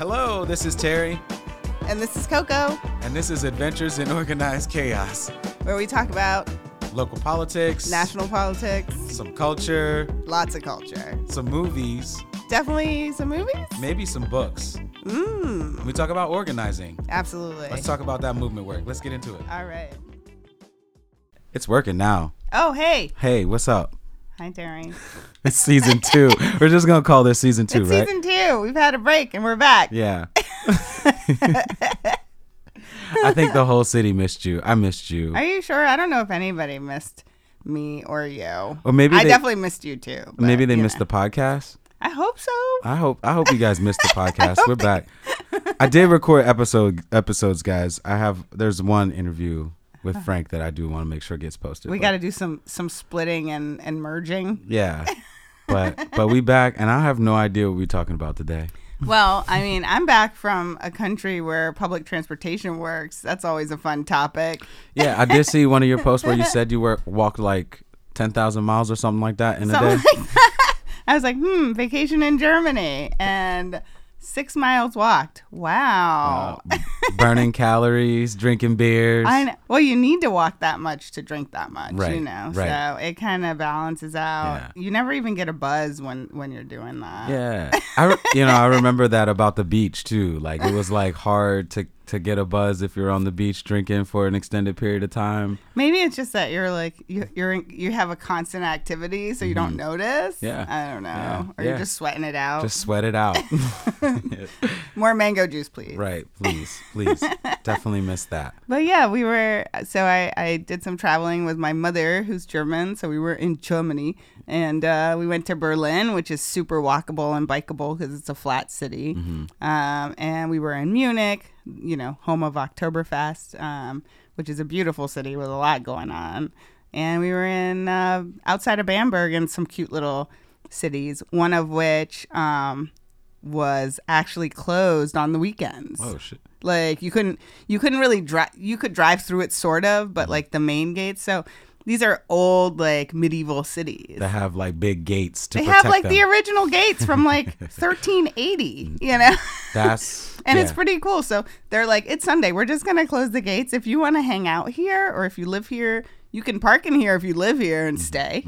Hello, this is Terry, And this is Koco, and this is Adventures in Organized Chaos. where we talk about Local politics, national politics, some culture, lots of culture. some movies, Definitely some movies? maybe some books. Mmm, We talk about organizing. absolutely. Let's talk about that movement work. Let's get into it. All right. It's working now. Oh, hey. Hey, what's up? Hi. It's season two. We're just gonna call this season two, it's right? season two. We've had a break and we're back. Yeah. I think the whole city missed you. I missed you. Are you sure? I don't know if anybody missed me or you. Or maybe I they- definitely missed you too. but, Maybe they missed know. the podcast. I hope so. I hope I hope you guys missed the podcast. We're back. I did record episode episodes, guys. I have there's one interview with Frank that I do want to make sure gets posted. We got to do some some splitting and and merging. Yeah. But but we back and I have no idea what we're talking about today. Well, I mean, I'm back from a country where public transportation works. That's always a fun topic. Yeah, I did see one of your posts where you said you were walked like ten thousand miles or something like that in a day. like. I was like, hmm, vacation in Germany and six miles walked. Wow. Uh, burning calories, drinking beers. I know. Well, you need to walk that much to drink that much, Right, you know. right. So it kind of balances out. Yeah. You never even get a buzz when when you're doing that. Yeah, I re- you know I remember that about the beach too. Like it was like hard to to get a buzz if you're on the beach drinking for an extended period of time. Maybe it's just that you're like you, you're you have a constant activity, so you don't notice. Mm-hmm. Yeah. I don't know, Yeah, or yeah. you're just sweating it out. Just sweat it out. More mango juice, please. right, please, please. Definitely miss that. But yeah, we were. So I, I did some traveling with my mother, who's German. So we were in Germany, and uh, we went to Berlin, which is super walkable and bikeable because it's a flat city. Um, and we were in Munich, you know, home of Oktoberfest, um, which is a beautiful city with a lot going on. And we were in uh, outside of Bamberg in some cute little cities, one of which um, was actually closed on the weekends Oh shit. like you couldn't you couldn't really drive you could drive through it sort of Mm-hmm. but like the main gate. so these are old like medieval cities. They have like big gates to they have like them. the original gates from like 1380 you know? That's and it's pretty cool. So they're like it's sunday. We're just gonna close the gates. If you want to hang out here or if you live here you can park in here if you live here Mm-hmm. and stay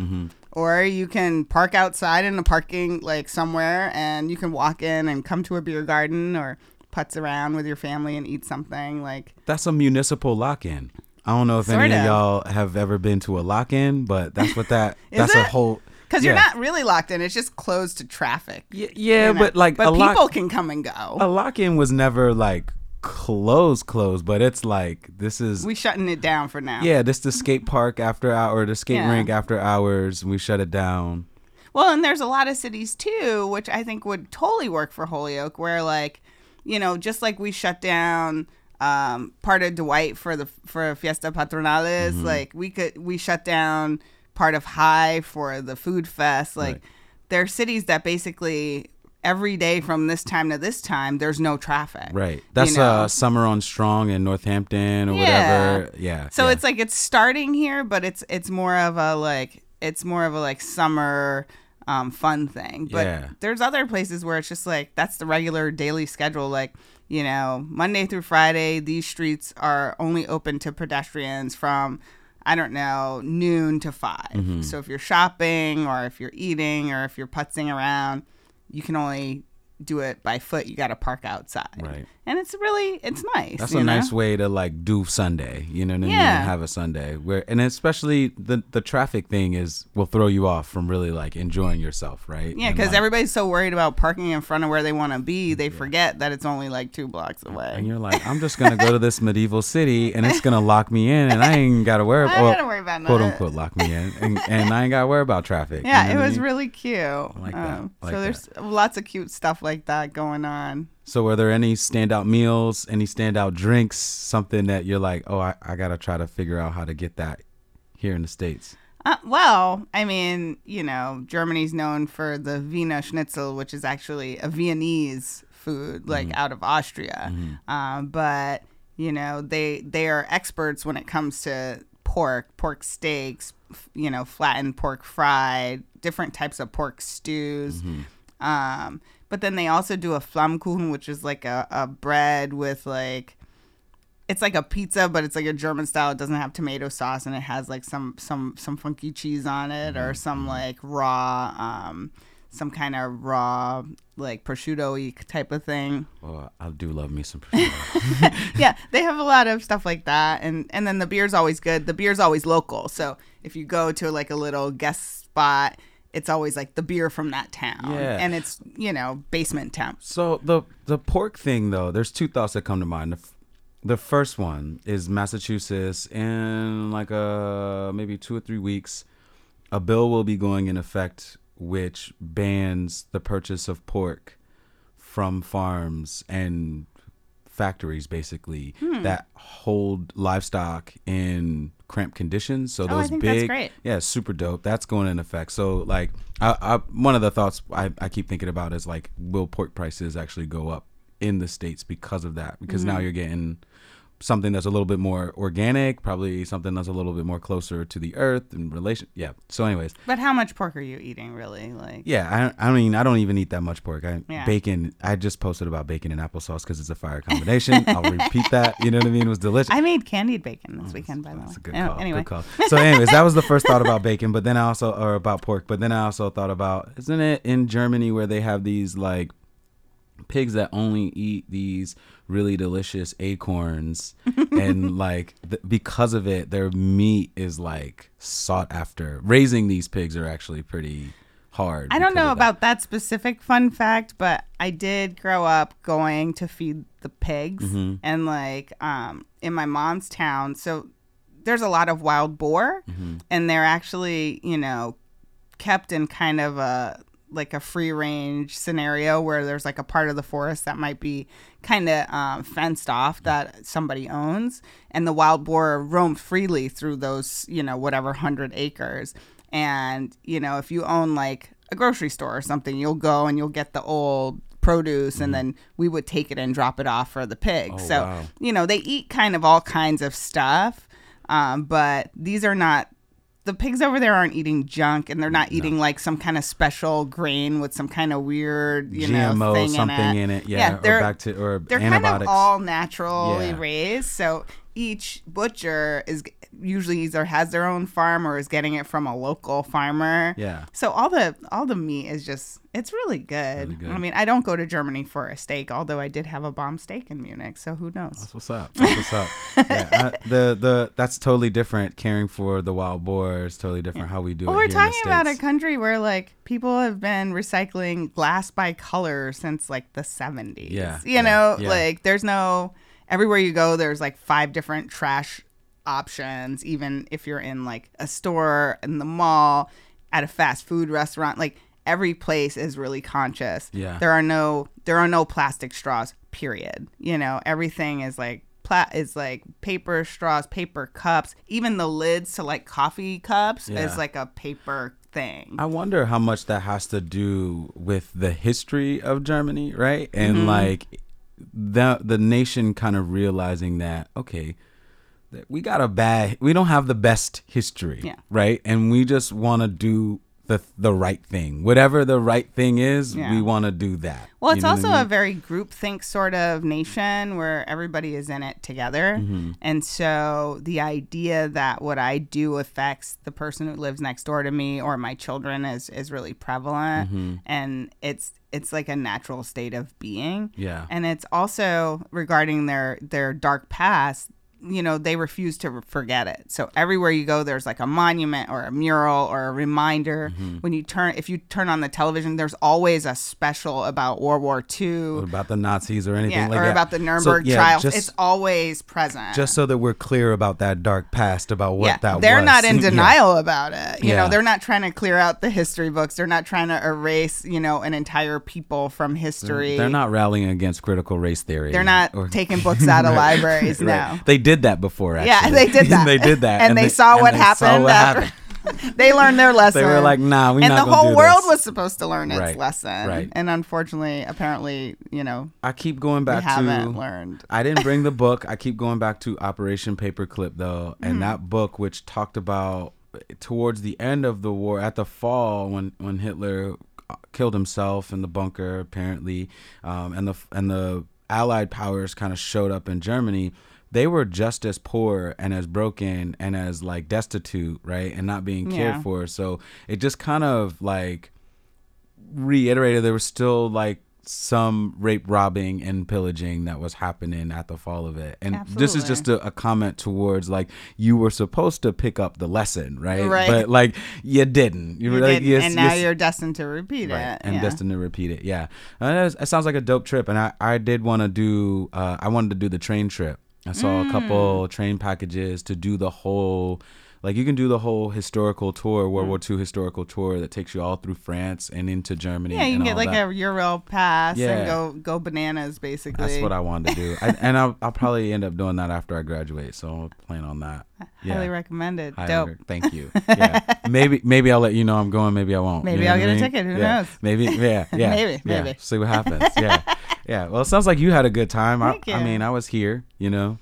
or you can park outside in a parking like somewhere and you can walk in and come to a beer garden or putz around with your family and eat something like That's a municipal lock-in. I don't know if Sort any of y'all have ever been to a lock-in, but that's what that. That's a whole. because you're not really locked in it's just closed to traffic Y- yeah, you know? but like but a people lock, can come and go a lock-in was never like closed, closed, but it's like this is we shutting it down for now Yeah, this the skate park after hour, the skate Yeah. rink after hours. We shut it down. Well, and there's a lot of cities too, which I think would totally work for Holyoke, where like, you know, just like we shut down um, part of Dwight for the for Fiesta Patronales, Mm-hmm. like we could we shut down part of High for the food fest. Like, Right. there are cities that basically every day from this time to this time, there's no traffic. Right. That's know? uh Summer on Strong in Northampton or Yeah. whatever. Yeah. So yeah. it's like it's starting here, but it's it's more of a like it's more of a like summer um, fun thing. But Yeah. there's other places where it's just like that's the regular daily schedule. Like you know, Monday through Friday, these streets are only open to pedestrians from I don't know noon to 5 Mm-hmm. So if you're shopping or if you're eating or if you're putzing around, you can only do it by foot. You got to park outside. Right. And it's really it's nice. That's a know? nice way to like do Sunday, you know what I mean? Yeah. Have a Sunday where, and especially the the traffic thing is will throw you off from really like enjoying yourself, right? Yeah, because like- everybody's so worried about parking in front of where they want to be, they forget that it's only like two blocks away. and you're like, I'm just gonna go to this medieval city and it's gonna lock me in, and I ain't gotta worry. I well, gotta worry about quote that. unquote lock me in, and, and I ain't gotta worry about traffic. you Yeah, know it I was mean? really cute. like that. Um, I like so there's lots of cute stuff like that going on. So, were there any standout meals, any standout drinks, something that you're like, oh, I, I gotta try to figure out how to get that here in the states? Uh, well, I mean, you know, Germany's known for the Wiener Schnitzel, which is actually a Viennese food, like Mm-hmm. out of Austria. Um, but you know, they they are experts when it comes to pork, pork steaks, f- you know, flattened pork fried, different types of pork stews. Mm-hmm. Um, But then they also do a Flammkuchen, which is like a, a bread with like it's like a pizza, but it's like a German style. It doesn't have tomato sauce, and it has like some some some funky cheese on it, or some like raw, um, some kind of raw like prosciutto type of thing. Well, I do love me some prosciutto. yeah, they have a lot of stuff like that, and and then the beer's always good. The beer's always local, so if you go to like a little guest spot. It's always like the beer from that town, Yeah. and it's you know basement temp. So the the pork thing though, there's two thoughts that come to mind. The, f- the first one is Massachusetts in like a maybe two or three weeks, a bill will be going in effect which bans the purchase of pork from farms and factories basically Hmm. that hold livestock in cramped conditions. So Oh, those big, yeah, super dope. That's going in effect. So like, I, I one of the thoughts I, I keep thinking about is like, will pork prices actually go up in the states because of that? Because Mm-hmm. now you're getting something that's a little bit more organic, probably something that's a little bit more closer to the earth and relation. Yeah. So, anyways, But how much pork are you eating, really? Like, yeah, I, I mean, I don't even eat that much pork. I Yeah. bacon. I just posted about bacon and applesauce because it's a fire combination. I'll repeat that. You know what I mean? It was delicious. I made candied bacon this oh, weekend, by the way. Oh, That's a good call. Anyway, Good call. So, anyways, that was the first thought about bacon, but then I also or about pork, but then I also thought about isn't it in Germany where they have these like pigs that only eat these really delicious acorns and like th- because of it their meat is like sought after raising these pigs are actually pretty hard I don't know that. about that specific fun fact, but I did grow up going to feed the pigs Mm-hmm. and like um in my mom's town. So there's a lot of wild boar Mm-hmm. and they're actually, you know, kept in kind of a like a free range scenario where there's like a part of the forest that might be kind of um, fenced off that somebody owns and the wild boar roam freely through those you know whatever hundred acres and you know if you own like a grocery store or something you'll go and you'll get the old produce and then we would take it and drop it off for the pigs Mm-hmm. Oh, so wow. you know they eat kind of all kinds of stuff um, but these are not the pigs over there aren't eating junk and they're not eating like some kind of special grain with some kind of weird you know GMO thing something in it, in it, yeah, or they're, back to or they're antibiotics. kind of all naturally Yeah. raised so each butcher is usually either has their own farm or is getting it from a local farmer Yeah. so all the all the meat is just it's really good. Really good. i mean i don't go to germany for a steak although i did have a bomb steak in munich so who knows That's what's up. That's what's up. yeah, I, the the that's totally different. Caring for the wild boar is totally different. How we do Well, it. we're here in the talking about a country where like people have been recycling glass by color since like the 70s. Yeah, You yeah, know, yeah. like there's no everywhere you go there's like five different trash options even if you're in like a store in the mall at a fast food restaurant like every place is really conscious. Yeah. There are no there are no plastic straws, period. You know, everything is like pla- is like paper straws, paper cups, even the lids to like coffee cups Yeah. is like a paper thing. I wonder how much that has to do with the history of Germany, right? And Mm-hmm. like the the nation kind of realizing that okay, we got a bad, we don't have the best history, Yeah. right? And we just want to do the the right thing, whatever the right thing is. Yeah. We want to do that. Well, it's also I a mean? very groupthink sort of nation where everybody is in it together. Mm-hmm. And so the idea that what I do affects the person who lives next door to me or my children is, is really prevalent. Mm-hmm. And it's it's like a natural state of being. Yeah. And it's also regarding their their dark past you know they refuse to forget it so everywhere you go there's like a monument or a mural or a reminder Mm-hmm. when you turn if you turn on the television there's always a special about world war ii about the Nazis or anything yeah, like or that. about the So, Nuremberg yeah, trials. just- it's always present. just so that we're clear about that dark past about what yeah, that they're was. not in Yeah. denial about it. You Yeah. know, they're not trying to clear out the history books. They're not trying to erase, you know, an entire people from history. They're not rallying against critical race theory. They're not or- taking books out of libraries Right. now. They did that before. Actually. Yeah, they did that. they did that, and, they, saw what they happened. saw what happened. they learned their lesson. They were like, "Nah, we and the whole world this. was supposed to learn its Right, lesson. right. And unfortunately, apparently, you know, I keep going back haven't to. learned. I didn't bring the book. I keep going back to Operation Paperclip though, and Mm-hmm. that book which talked about towards the end of the war, at the fall when when Hitler killed himself in the bunker apparently, um, and the and the Allied powers kind of showed up in Germany. They were just as poor and as broken and as like destitute, right, and not being cared Yeah. for. So it just kind of like reiterated there was still like some rape robbing and pillaging that was happening at the fall of it and this is just a, a comment towards like you were supposed to pick up the lesson right, Right. but like you didn't you, You were like did, yes, and now yes- you're destined to repeat right, it. and yeah. destined to repeat it yeah and that, is- that sounds like a dope trip and i i did want to do uh i wanted to do the train trip i saw a Mm. couple train packages to do the whole like you can do the whole historical tour world mm. war ii historical tour that takes you all through france and into germany yeah, you can get like that. a Euro pass Yeah. and go go bananas basically. That's what I wanted to do, I, and I'll, I'll probably end up doing that after I graduate. So I'll plan on that. Yeah. Highly recommended. Highly Dope. re- Thank you. Yeah. maybe maybe I'll let you know I'm going. Maybe I won't. Maybe You know I'll get I a mean? ticket. Who Yeah. knows? Maybe. Yeah. Yeah. Maybe, yeah. maybe. See what happens. Yeah. Yeah. Well, it sounds like you had a good time. I, I mean, I was here. You know,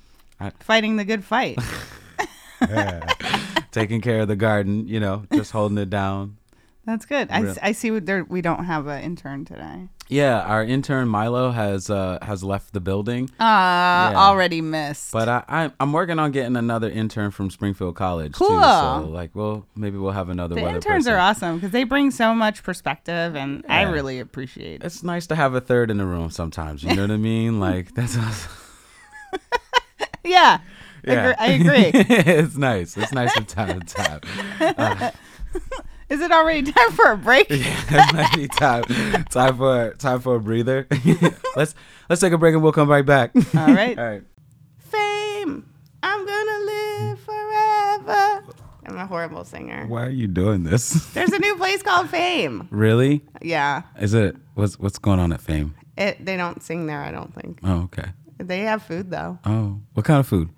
Fighting the good fight. Taking care of the garden. You know, just holding it down. That's good. I, I see what there, we don't have an intern today. Yeah. Our intern Milo has uh has left the building. Uh, Yeah. already missed. But I, I I'm working on getting another intern from Springfield College too. Cool. So like, well, maybe we'll have another. the interns person. are awesome because they bring so much perspective, and I really appreciate it. It's nice to have a third in the room sometimes. You know what I mean? Like that's. awesome. Yeah, Yeah. I agree. it's nice. It's nice from time to time. Is it already time for a break? Yeah, it's maybe time time for time for a breather. let's let's take a break and we'll come right back. All right. All right. Fame, I'm gonna live forever. I'm a horrible singer. Why are you doing this? There's a new place called Fame. Really? Yeah, Is it what's what's going on at Fame? it. They don't sing there. I don't think Oh, okay. they have food though. Oh, what kind of food?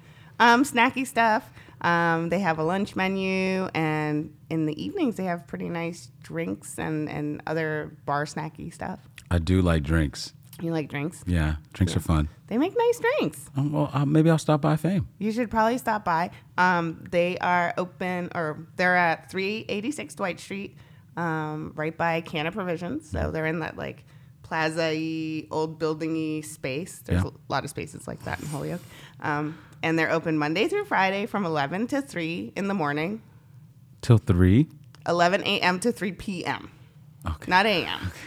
Um, snacky stuff. Um, they have a lunch menu, and in the evenings they have pretty nice drinks and and other bar snacky stuff. I do like drinks. You like drinks? Yeah, drinks are fun. They make nice drinks. Oh, well, uh, maybe I'll stop by Fame. You should probably stop by. Um, they are open, or they're at 386 Dwight Street, um, right by Canna Provisions. So they're in that like plaza-y, old building-y space. There's Yeah. a lot of spaces like that in Holyoke. And they're open Monday through Friday from 11 to 3 in the morning, Till three. 11 a.m. to 3 p.m. Okay. Not a.m.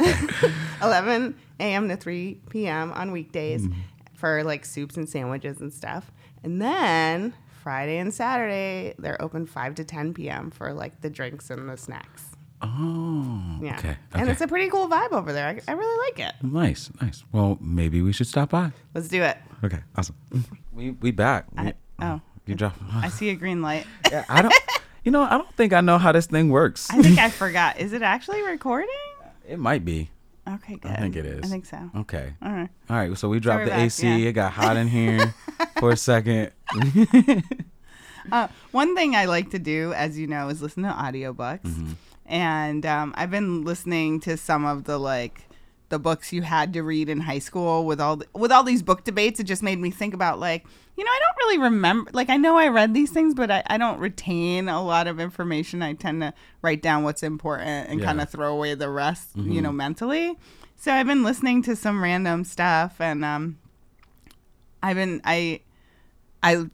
Okay. 11 a.m. to 3 p.m. on weekdays Mm-hmm. for like soups and sandwiches and stuff. And then Friday and Saturday, they're open 5 to 10 p.m. for like the drinks and the snacks. Oh. Yeah. Okay. And it's a pretty cool vibe over there. I, I really like it. nice, nice. Well, maybe we should stop by. Let's do it. Okay, awesome. We we back. We- I, oh, you drop. I see a green light. Yeah, I don't. You know, I don't think I know how this thing works. I think I forgot. Is it actually recording? it might be. Okay, good. I think it is. I think so. Okay. All right. All right. So we dropped we're the back, AC. yeah. It got hot in here for a second. Uh, one thing I like to do, as you know, is listen to audiobooks. Mm-hmm. And um, I've been listening to some of the like the books you had to read in high school with all the, with all these book debates. It just made me think about like you know I don't really remember like I know I read these things, but I, I don't retain a lot of information. I tend to write down what's important and Yeah. kind of throw away the rest, you know, mentally. So I've been listening to some random stuff, and um, I've been I I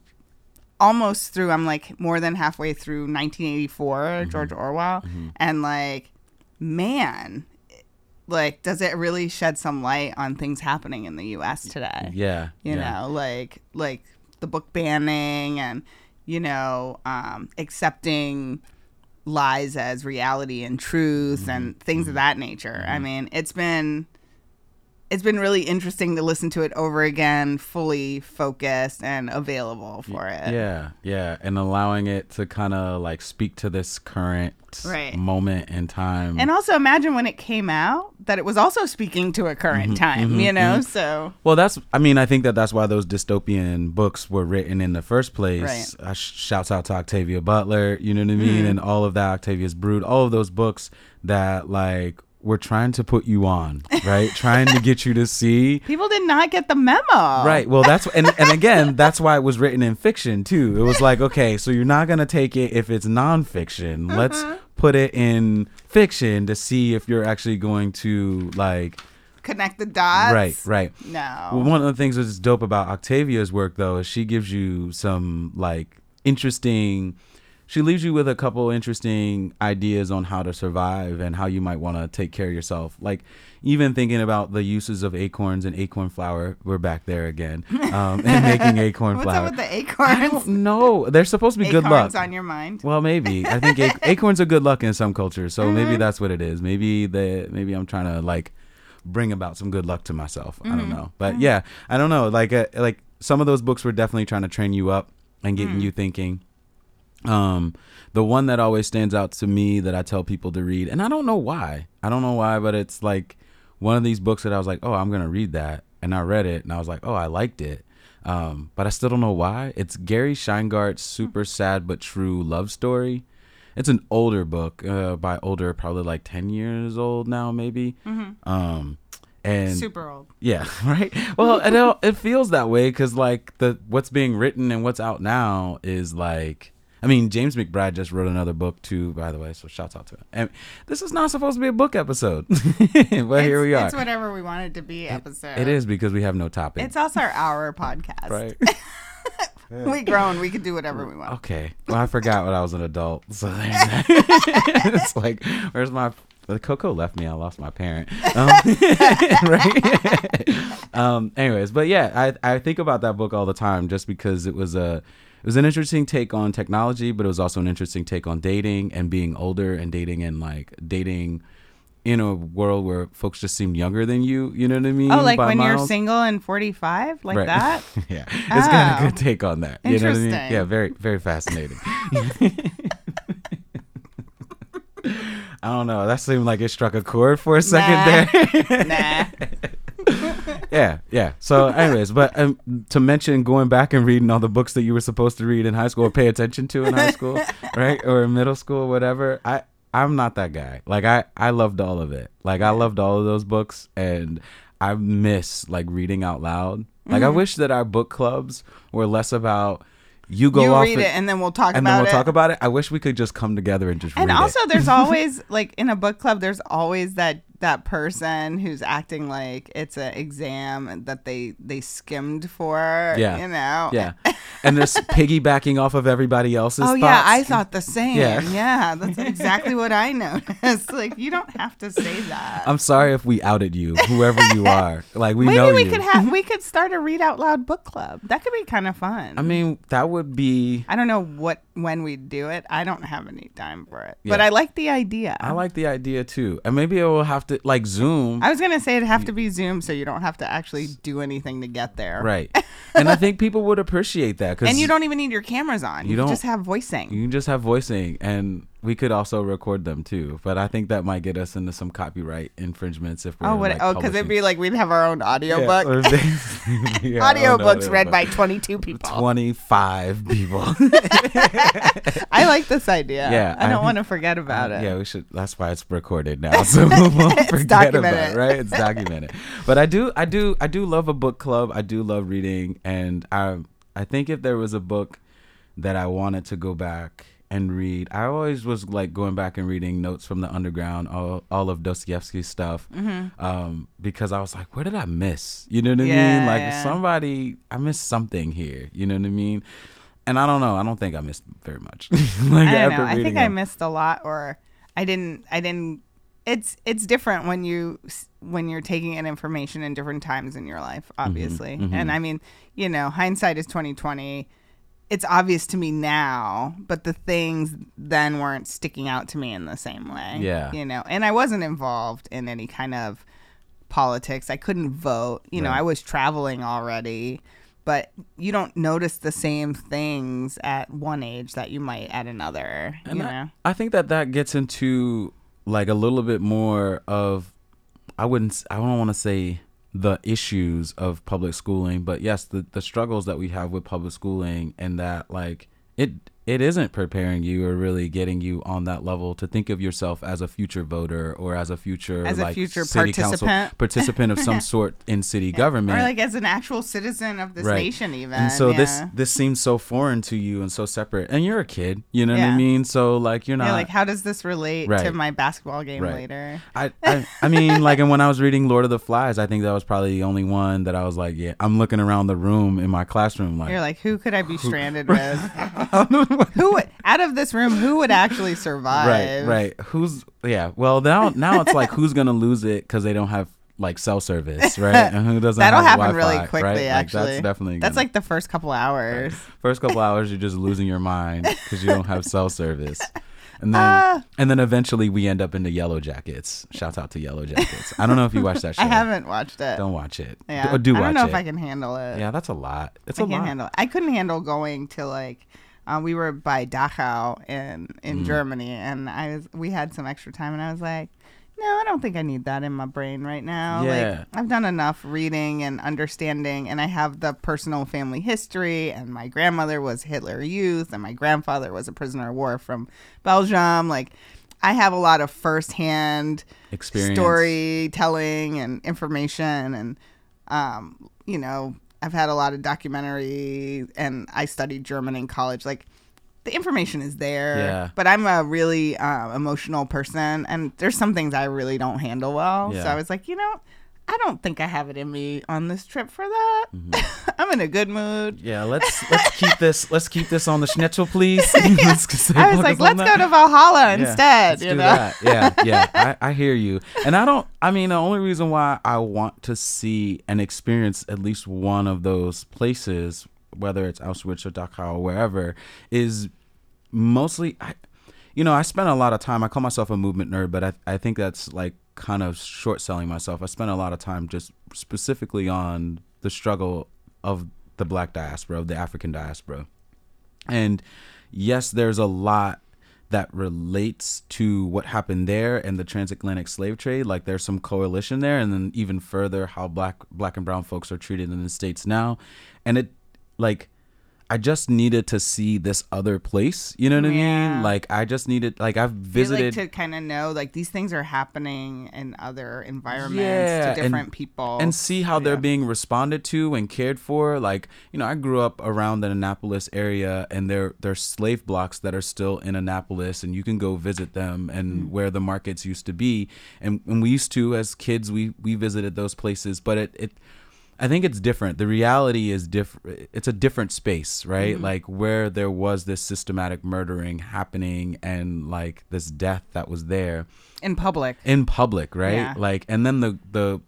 almost through i'm like more than halfway through 1984 Mm-hmm. george orwell and like man like does it really shed some light on things happening in the us today Yeah. you yeah. know like like the book banning and you know um accepting lies as reality and truth Mm-hmm. and things of that nature i mean it's been it's been really interesting to listen to it over again fully focused and available for it Yeah, yeah, and allowing it to kind of like speak to this current Right. moment in time. and also imagine when it came out that it was also speaking to a current mm-hmm, time mm-hmm, you know mm-hmm. so Well, that's. I mean, I think that that's why those dystopian books were written in the first place. Right. Uh, shouts out to Octavia Butler. You know what I mean, and all of that Octavia's Brood. All of those books that like were trying to put you on, right? trying to get you to see. people did not get the memo Right. Well, that's and and again, that's why it was written in fiction too. It was like, okay, so you're not gonna take it if it's nonfiction. Let's uh-huh. put it in fiction to see if you're actually going to like Connect the dots. right, right. No. Well, one of the things that's dope about Octavia's work, though, is she gives you some like interesting. She leaves you with a couple interesting ideas on how to survive and how you might want to take care of yourself. Like even thinking about the uses of acorns and acorn flour. We're back there again, um, and making acorn What's flour. up with the I acorns? don't know. They're supposed to be good luck. Acorns on your mind. Well, maybe I think ac- acorns are good luck in some cultures, so maybe Mm-hmm. that's what it is. Maybe the maybe I'm trying to like bring about some good luck to myself. I Mm-hmm. don't know, but yeah, I don't know. Like uh, like some of those books were definitely trying to train you up and getting Mm. you thinking. Um, the one that always stands out to me that I tell people to read, and I don't know why. I don't know why, but it's like one of these books that I was like, oh, I'm gonna read that, and I read it, and I was like, oh, I liked it. Um, but I still don't know why. It's Gary Shteyngart's super sad but true love story. It's an older book, uh, by older, probably like ten years old now, maybe. Um, and Super old. yeah, right. Well, it it feels that way because like the what's being written and what's out now is like. I mean, James McBride just wrote another book too, by the way. So shouts out to him. And this is not supposed to be a book episode, but here we are. It's whatever we want it to be episode. It is because we have no topic. It's also our hour podcast. right. We grown. We can do whatever we want. Okay. Well, I forgot when I was an adult. So it's like, where's my. The Koco left me. I lost my parent. Um, right. um, anyways, but yeah, I I think about that book all the time just because it was a it was an interesting take on technology, but it was also an interesting take on dating and being older and dating and like dating in a world where folks just seem younger than you. You know what I mean? Oh, like when you're single and 45, like Right. that. yeah, it's got a Oh. good take on that. You know what I mean? Interesting. Yeah, very, very fascinating. I don't know. That seemed like it struck a chord for a second there. nah. yeah, yeah. So, anyways, but um, to mention going back and reading all the books that you were supposed to read in high school or pay attention to in high school, right, or in middle school, whatever. I I'm not that guy. Like I I loved all of it. Like I loved all of those books, and I miss like reading out loud. Like Mm-hmm. I wish that our book clubs were less about you go You off read and, it and then we'll talk and about then we'll it. talk about it. I wish we could just come together and just and also, there's always like in a book club, there's always that that person who's acting like it's an exam that they they skimmed for. Yeah. you know. Yeah, and this piggybacking off of everybody else's. Oh yeah, I thought the same. Yeah. Yeah, that's exactly what I noticed. Like you don't have to say that. I'm sorry if we outed you, whoever you are. Like we Maybe know we you. could have we could start a read out loud book club. That could be kind of fun. I mean, that would be. I don't know what when we do it. I don't have any time for it, but I like the idea. I like the idea too, and maybe it will have to like Zoom. I was gonna say it'd have to be Zoom, so you don't have to actually do anything to get there. Right, and I think people would appreciate that because And you don't even need your cameras on. You, You don't- just have voicing. You can just have voicing, and we could also record them too. But I think that might get us into some copyright infringements if we're oh, what? like, oh, because it'd be like we'd have our own Yeah, audiobook. basically- yeah, Audiobooks read by 22 people. 25 people. I like this idea. Yeah, I don't want to forget about it. Yeah, we should. That's why it's recorded now, so we won't forget about it. Right? It's documented. But I do, I do, I do love a book club. I do love reading, and I, I think if there was a book that I wanted to go back and read, I always was like going back and reading notes from the underground, all, all of Dostoevsky's stuff, Mm-hmm. um, because I was like, where did I miss? You know what I Yeah, mean? Like yeah. somebody, I missed something here. You know what I mean? And I don't know. I don't think I missed very much. like I don't after know. I think I missed a lot, or I didn't. I didn't. It's it's different when you when you're taking in information in different times in your life, Mm-hmm, obviously. And I mean, you know, hindsight is twenty twenty. It's obvious to me now, but the things then weren't sticking out to me in the same way. Yeah. you know, and I wasn't involved in any kind of politics. I couldn't vote. You know, I was traveling already. But you don't notice the same things at one age that you might at another. And you I, know, I think that that gets into like a little bit more of I wouldn't I don't want to say the issues of public schooling, but yes, the the struggles that we have with public schooling and that like it it isn't preparing you or really getting you on that level to think of yourself as a future voter or as a future As a like future city council participant. participant of some sort in city government or like as an actual citizen of this Right. nation, even. and so this yeah. this seems so foreign to you and so separate and you're a kid you know what i mean so like you're not yeah, like how does this relate to my basketball game Right. later? I, I I mean like and when I was reading Lord of the Flies, I think that was probably the only one that I was like, yeah, I'm looking around the room in my classroom like You're like, who could I be stranded with? Who would, out of this room? Who would actually survive? right, right. Who's yeah? Well, now now it's like who's gonna lose it because they don't have like cell service, right? And who doesn't? That'll have happen really Wi-Fi, quickly. right? Like, Actually, that's definitely that's gonna- like the first couple hours. first couple hours you're just losing your mind because you don't have cell service. And then, Ah. and then eventually we end up in the Yellow Jackets. Shouts out to Yellow Jackets. I don't know if you watched that show. I haven't watched it. Don't watch it. yeah, Do, or do I don't know it. if I can handle it. Yeah, that's a lot. It's I a can't lot. handle. It. I couldn't handle going to like. Uh, we were by Dachau in Mm. in Germany, and I was. We had some extra time, and I was like, "No, I don't think I need that in my brain right now. Yeah. Like, I've done enough reading and understanding, and I have the personal family history. And my grandmother was Hitler Youth, and my grandfather was a prisoner of war from Belgium. Like, I have a lot of firsthand Experience. storytelling and information and um, you know i've had a lot of documentary and i studied german in college. Like the information is there Yeah. but i'm a really um, emotional person and there's some things i really don't handle well. So i was like you know i don't think i have it in me on this trip for that Mm-hmm. i'm in a good mood Yeah, let's let's keep this let's keep this on the schnitzel, please. Let's i was like let's go to valhalla Yeah, instead let's you do know that. Yeah, yeah. I, I hear you. And I don't I mean the only reason why I want to see and experience at least one of those places, whether it's Auschwitz or Dachau or wherever, is mostly I you know, I spent a lot of time I call myself a movement nerd, but I I think that's like kind of short selling myself. I spent a lot of time just specifically on the struggle of the black diaspora, of the African diaspora. And yes, there's a lot that relates to what happened there and the transatlantic slave trade. Like there's some coalition there, and then even further how black black and brown folks are treated in the states now. And it like I just needed to see this other place. You know what I mean? Like I just needed like I've I like visited to kind of know like these things are happening in other environments Yeah, to and- different people and see how they're being responded to and cared for. Like, you know, I grew up around the Annapolis area and there there's slave blocks that are still in Annapolis and you can go visit them and hmm. where the markets used to be. And, and we used to as kids we we visited those places, but it, it I think it's different. The reality is different. It's a different space, right? Like where there was this systematic murdering happening and like this death that was there in public in public, right? Yeah. Like, and then the the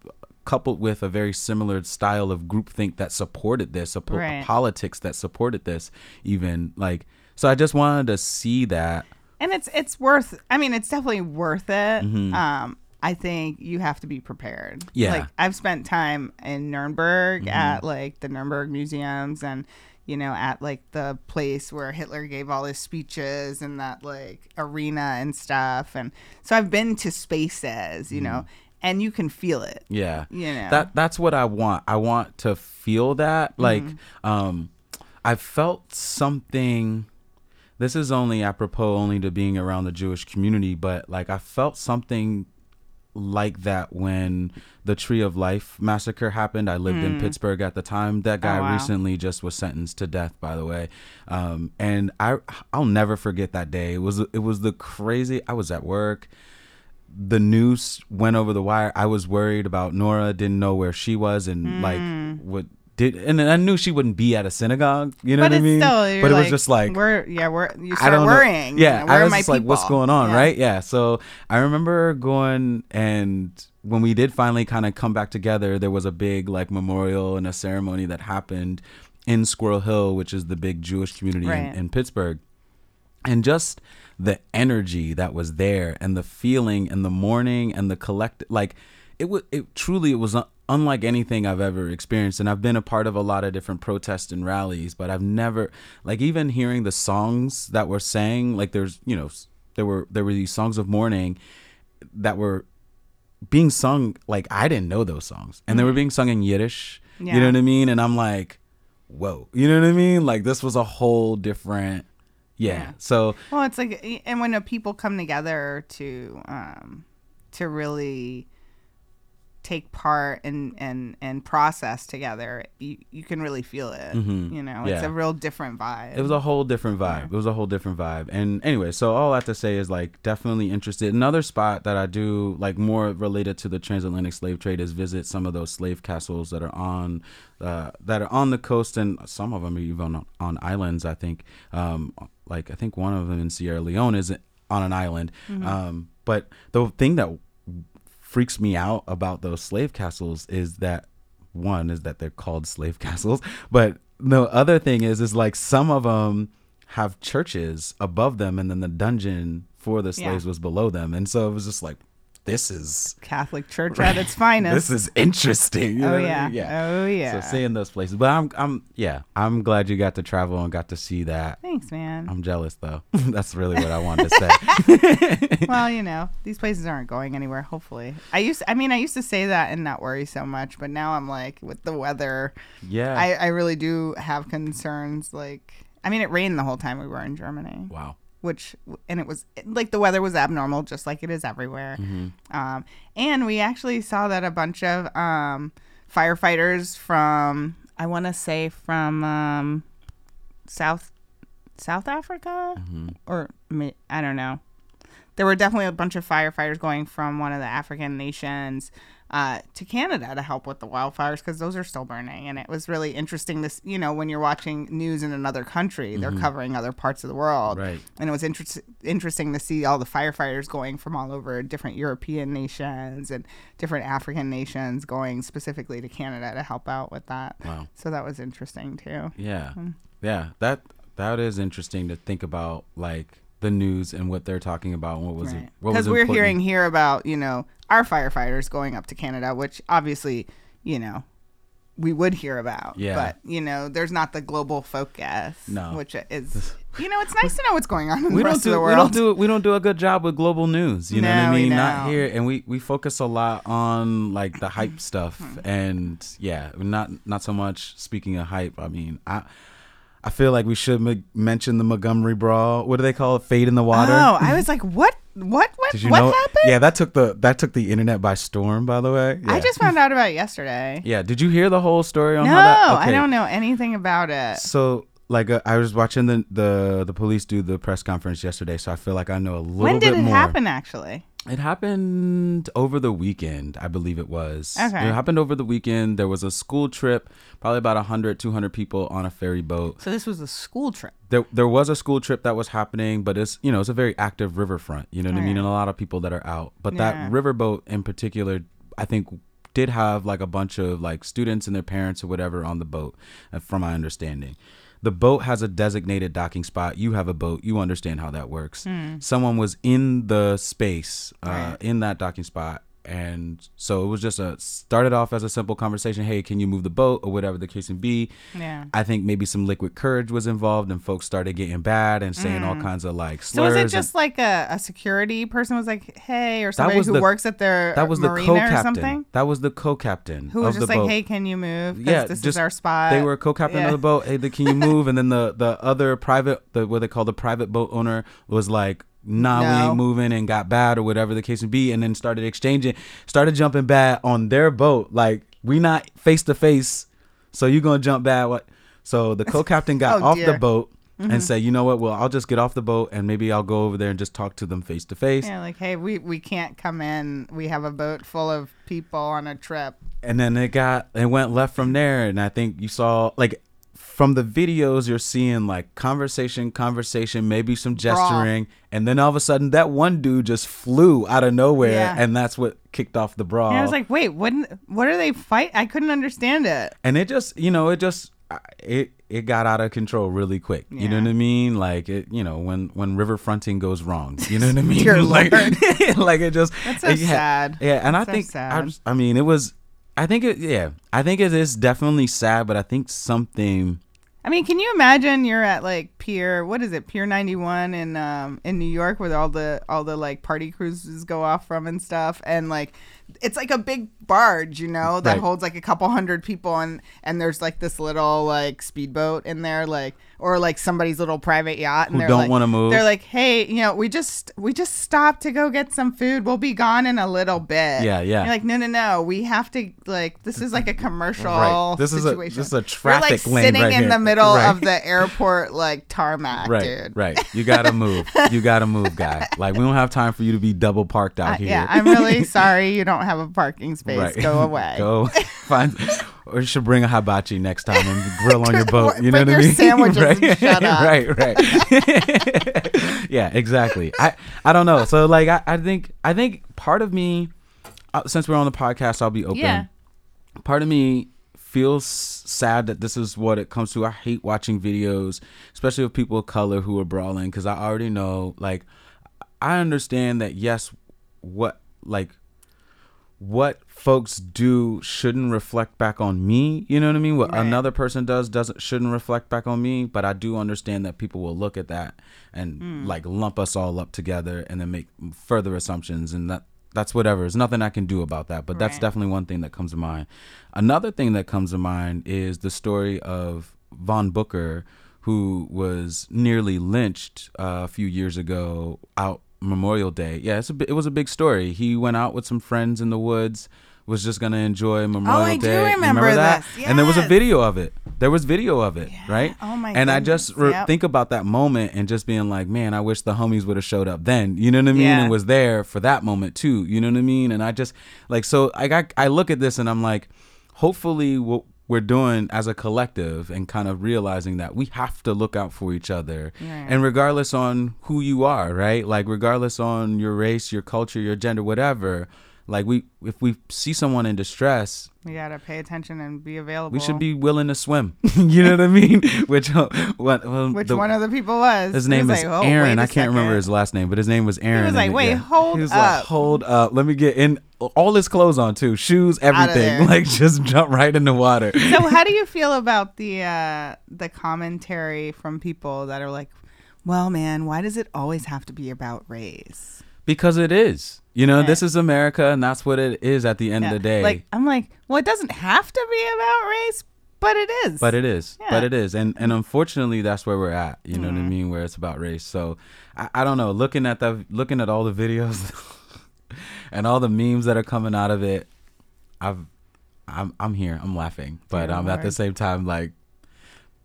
coupled with a very similar style of groupthink that supported this, a, po- Right. politics that supported this, even like. So I just wanted to see that. and it's it's worth i mean it's definitely worth it Mm-hmm. um i think you have to be prepared Yeah. like i've spent time in nuremberg Mm-hmm. at like the nuremberg museums and you know at like the place where hitler gave all his speeches and that like arena and stuff and so i've been to spaces you know and you can feel it Mm-hmm. Yeah. You know. That that's what I want. I want to feel that. Like, um, I felt something. This is only apropos only to being around the Jewish community, but like I felt something like that when the Tree of Life massacre happened. I lived in Pittsburgh at the time. That guy Hmm. Oh, wow. recently just was sentenced to death, by the way. Um, and I I'll never forget that day. It was it was the crazy. I was at work the news went over the wire. I was worried about Nora, didn't know where she was, and Hmm. like what did, and I knew she wouldn't be at a synagogue. You know but what I mean? still but it was just like we're yeah we're you I start don't worrying know. Yeah, you know, where I was my just like, what's going on, Yeah. right? Yeah. So I remember going and when we did finally kind of come back together, there was a big like memorial and a ceremony that happened in Squirrel Hill, which is the big Jewish community Right. in, in Pittsburgh and just the energy that was there and the feeling and the mourning and the collect like it was it truly it was un- unlike anything I've ever experienced and I've been a part of a lot of different protests and rallies but I've never like even hearing the songs that were sang like there's you know there were there were these songs of mourning that were being sung like I didn't know those songs and they were mm-hmm. being sung in Yiddish you know what I mean? And I'm like whoa you know what I mean? Like this was a whole different Yeah. So Well, it's like, eh, and when a people come together to um, to really take part and and and process together, you you can really feel it. You know, it's Yeah. a real different vibe. it was a whole different vibe. It was a whole different vibe. And anyway, so all I have to say is like definitely interested. Another spot that I do like more related to the transatlantic slave trade is visit some of those slave castles that are on uh, that are on the coast and some of them are even on, on islands. I think um, like I think one of them in Sierra Leone is on an island. Um, but the thing that freaks me out about those slave castles is that one is that they're called slave castles, but the other thing is is like some of them have churches above them, and then the dungeon for the slaves Yeah. was below them, and so it was just like this is Catholic Church at its finest. this is interesting. you oh I yeah. mean? yeah. Oh yeah. So seeing those places, but I'm I'm yeah I'm glad you got to travel and got to see that. Thanks, man. I'm jealous though. That's really what I wanted to say. well, you know, these places aren't going anywhere. Hopefully, I used. I mean, I used to say that and not worry so much, but now I'm like, with the weather, yeah. I, I really do have concerns. Like, I mean, it rained the whole time we were in Germany, wow. Which and it was like the weather was abnormal, just like it is everywhere. Um, and we actually saw that a bunch of um, firefighters from, I want to say from um, South South Africa or I don't know. There were definitely a bunch of firefighters going from one of the African nations uh, to Canada to help with the wildfires because those are still burning. And it was really interesting. This, you know, when you're watching news in another country, they're covering other parts of the world, Right. And it was interest- interesting to see all the firefighters going from all over different European nations and different African nations going specifically to Canada to help out with that. Wow. So that was interesting too. Yeah. Yeah. That that is interesting to think about like the news and what they're talking about and what was Right. what was Because we're important. hearing here about, you know, our firefighters going up to Canada, which obviously, you know, we would hear about. Yeah. But, you know, there's not the global focus. No. Which is, you know, it's nice to know what's going on in we the don't rest do of the we don't do we don't do a good job with global news. You know what I No, mean? Not here, and we we focus a lot on like the hype stuff, Hmm. and yeah, not not so much. Speaking of hype, I mean, I I feel like we should m- mention the Montgomery brawl. What do they call it? Fade in the water. Oh, I was like, what? What? What? Did you what know? happened? Yeah, that took the that took the internet by storm. By the way, I just found out about it yesterday. yeah. Did you hear the whole story on No, how that? I don't know anything about it. So like uh, I was watching the, the the police do the press conference yesterday, so I feel like I know a little When bit did it more. happen, actually? It happened over the weekend, I believe it was. Okay. It happened over the weekend. There was a school trip, probably about 100, 200 people on a ferry boat. So this was a school trip. There, there was a school trip that was happening, but it's you know it's a very active riverfront. You know what I mean, Right. and a lot of people that are out. But Yeah. that riverboat in particular, I think, did have like a bunch of like students and their parents or whatever on the boat, uh, from my understanding. The boat has a designated docking spot. You have a boat. You understand how that works. Someone was in the space uh, Right. in that docking spot. And so it was just a started off as a simple conversation. Hey, can you move the boat or whatever the case may be? Yeah. I think maybe some liquid courage was involved, and folks started getting bad and saying all kinds of like Mm. So was it just like a, a security person was like, hey, or somebody who the- works at their that was the co-captain. That was the co-captain Who was just like, boat. hey, can you move yeah, this just is our spot. They were co-captain Yeah. of the boat. Hey, the, can you move? and then the the other private, the what they call the private boat owner was like. Nah, we ain't moving and got bad or whatever the case may be, and then started exchanging, started jumping bad on their boat. Like we not face to face, so you gonna jump bad? What? So the co-captain got Oh, off the dear. Mm-hmm. boat and said, you know what? Well, I'll just get off the boat and maybe I'll go over there and just talk to them face to face. Yeah, like, hey, we, we can't come in. We have a boat full of people on a trip. and then it got it went left from there and i think you saw like from the videos you're seeing like conversation conversation maybe some gesturing and then all of a sudden that one dude just flew out of nowhere Yeah. and that's what kicked off the brawl And I was like, wait, what, what are they fight? I couldn't understand it. and it just you know it just it it got out of control really quick you know what i mean like it you know when when river fronting goes wrong you know what i mean like like it just That's so it sad. yeah and i So think I, just, I mean it was i think it yeah i think it is definitely sad but i think something I mean, can you imagine you're at like pier. What is it? Pier 91 in um in New York, where all the all the like party cruises go off from and stuff, and like it's like a big barge, you know, that Right. holds like a couple hundred people, and and there's like this little like speedboat in there, like or like somebody's little private yacht, and Who they're don't like, wanna move. They're like, hey, you know, we just we just stopped to go get some food. We'll be gone in a little bit. Yeah, yeah. You're like, no, no, no. We have to like this is like a commercial Right. This is a- situation. this is a We're like lane sitting right in here. the middle Right. of the airport like tarmac, right, dude. right. You gotta move. You gotta move, guy. Like we don't have time for you to be double parked out Uh, here. yeah, I'm really sorry you don't have a parking space. Right. Go away. Go find, or you should bring a hibachi next time and grill on your boat. You know what I mean? sandwiches right? shut up. right, right. yeah, exactly. I, I don't know. So like, I, I think, I think part of me, uh, since we're on the podcast, I'll be open. Yeah. Part of me feels sad that this is what it comes to. I hate watching videos, especially of people of color who are brawling, because I already know, like, I understand that yes, what like what folks do shouldn't reflect back on me. You know what I mean? What Right. another person does doesn't shouldn't reflect back on me. But I do understand that people will look at that and Hmm. like lump us all up together and then make further assumptions and that that's whatever. There's nothing I can do about that. But that's definitely one thing that comes to mind. Another thing that comes to mind is the story of Vauhxx Booker, who was nearly lynched uh, a few years ago out Memorial Day. Yeah, it's a, it was a big story. He went out with some friends in the woods, was just gonna enjoy Memorial Oh, I do Day. You remember that? this. And there was a video of it. There was video of it, right? Oh, my And I just re- Yep. think about that moment and just being like, man, I wish the homies would have showed up then. You know what I mean? Yeah. And was there for that moment too. You know what I mean? And I just like so I got I look at this and I'm like, hopefully what we're doing as a collective and kind of realizing that we have to look out for each other Right. and regardless on who you are right like regardless on your race your culture your gender whatever like we if we see someone in distress We gotta pay attention and be available. we should be willing to swim you know what i mean which uh, what well, Which the- one of the people was? his name was is like, "Oh, Aaron. I can't remember his last name, but his name was Aaron. He was like, it- "Wait, hold He was up." like, hold up. Let me get in all his clothes on too, shoes, everything. Like just jump right in the water. so how do you feel about the uh the commentary from people that are like well man why does it always have to be about race because it is. You know, Right. this is America, and that's what it is at the end of the day. like i'm like well it doesn't have to be about race but it is but it is. Yeah. But it is. And and unfortunately that's where we're at. You know what I Mm-hmm. mean? Where it's about race. So I, I don't know. Looking at the looking at all the videos and all the memes that are coming out of it, I've I'm I'm here. I'm laughing. But Dear um at the same time like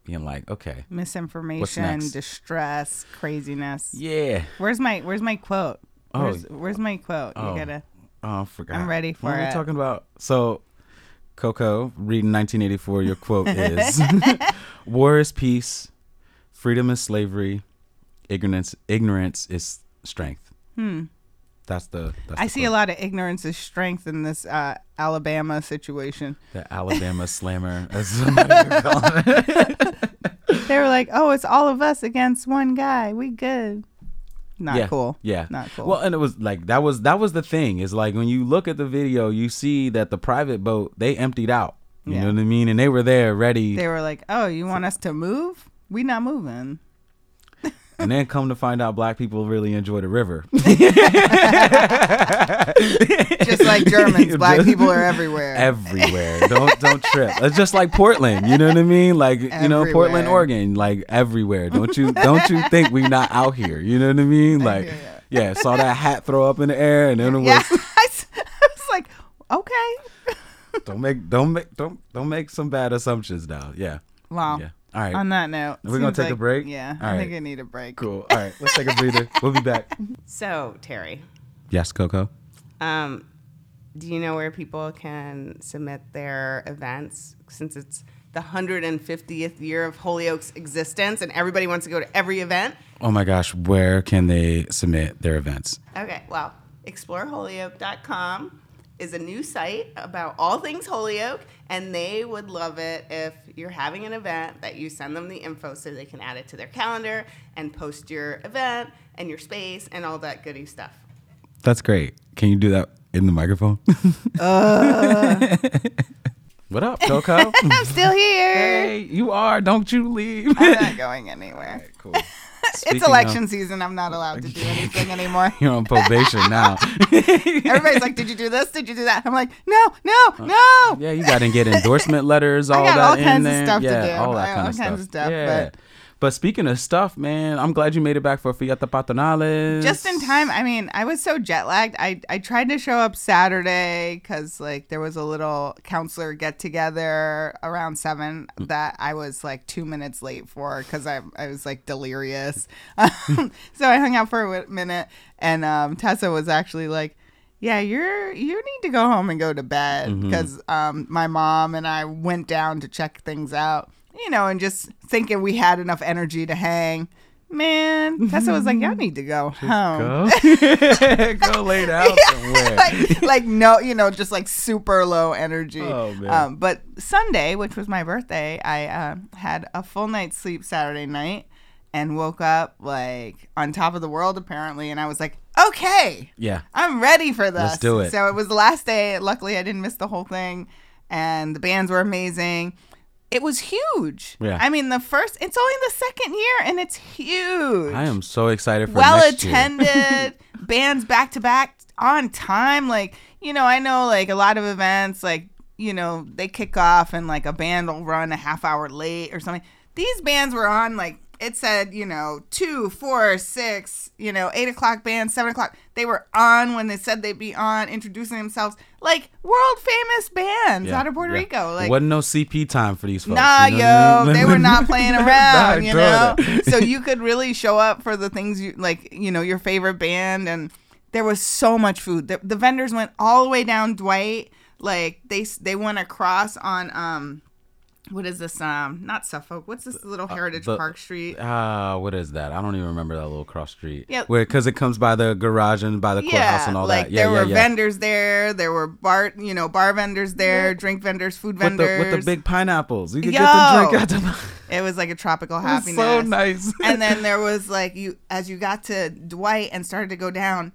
being like, okay. misinformation distress craziness Yeah. where's my where's my quote Oh. where's, where's my quote Oh. you gotta Oh, I forgot. I'm ready for it. what are we talking about? So, Koco, reading 1984, your quote is War is peace, freedom is slavery, ignorance ignorance is strength. hmm That's the that's i the see a lot of ignorance is strength in this uh alabama situation The Alabama slammer, as somebody would call it. they were like oh it's all of us against one guy we good not yeah, cool Yeah. Not cool. Well, and it was like that was that was the thing is like when you look at the video, you see that the private boat they emptied out. You Yeah. know what I mean? And they were there ready. they were like oh you want us to move we not moving And then come to find out black people really enjoy the river. just like germans black Just- people are everywhere Everywhere. don't don't trip. It's just like Portland, you know what I mean? Like you know, Portland, Oregon, like everywhere. Don't you don't you think we not out here? You know what I mean? Like hear yeah, saw that hat throw up in the air and then it was yeah I, I was like okay don't make don't make don't don't make some bad assumptions now. Yeah. wow Yeah. All right. on that note We're gonna seems take a break? yeah All i right. think i need a break cool. All right. Let's take a breather. We'll be back. So, Terry, Yes, Koco. um, do you know where people can submit their events since it's the 150th year of Holyoke's existence and everybody wants to go to every event? Oh my gosh, where can they submit their events? Okay, well, exploreholyoke.com is a new site about all things Holyoke, and they would love it if you're having an event that you send them the info so they can add it to their calendar and post your event and your space and all that goody stuff. That's great. Can you do that in the microphone? Uh. What up, Koco? I'm still here. hey, you are. Don't you leave. I'm not going anywhere. cool. It's election season. I'm not allowed to do anything anymore. You're on probation now. Everybody's like, "Did you do this? Did you do that?" I'm like, "No, no, uh, no." yeah, you got to get endorsement letters, all got that all in kinds of there. stuff to yeah, do. all that kind all of kinds stuff. of stuff, Yeah. but- But speaking of stuff, man, I'm glad you made it back for Fiesta Patronales. Just in time. I mean, I was so jet lagged. I I tried to show up Saturday because like there was a little councilor get together around seven that I was like two minutes late for because I I was like delirious. Um, so I hung out for a minute, and um, Tessa was actually like. Yeah, you're you need to go home and go to bed because um, my mom and I went down to check things out, you know, and just thinking we had enough energy to hang. Man, Tessa was like, "Y'all need to go home." Go. Go lay down somewhere. like, like no, you know, just like super low energy. Oh, man. Um, but Sunday, which was my birthday, I uh, had a full night's sleep Saturday night and woke up like on top of the world apparently, and I was like, okay, yeah. I'm ready for this. Let's do it. So it was the last day. Luckily, I didn't miss the whole thing, and the bands were amazing. It was huge. Yeah. I mean, the first, it's only the second year, and it's huge I am so excited for well next year. attended bands back to back on time like you know i know like a lot of events like you know they kick off and like a band will run a half hour late or something these bands were on like it said you know two four six you know eight o'clock band seven o'clock they were on when they said they'd be on introducing themselves like world famous bands Yeah, out of puerto yeah. rico like wasn't no CP time for these folks. Nah, you know what I yo, mean? they were not playing around, you know. so you could really show up for the things you like, you know, your favorite band, and there was so much food. The, the vendors went all the way down Dwight, like they they went across on um, what is this um, not Suffolk? What's this little Heritage Uh, the- Park Street? Ah, what is that? I don't even remember that little cross street. Yeah. Where because it comes by the garage and by the courthouse and all like that. Yeah, there yeah, were yeah. vendors there. There were bar, you know, bar vendors there, drink vendors, food with the vendors. with the big pineapples. You could Yo! get the drink out the. It was like a tropical happiness. so nice. and then there was like you as you got to Dwight and started to go down,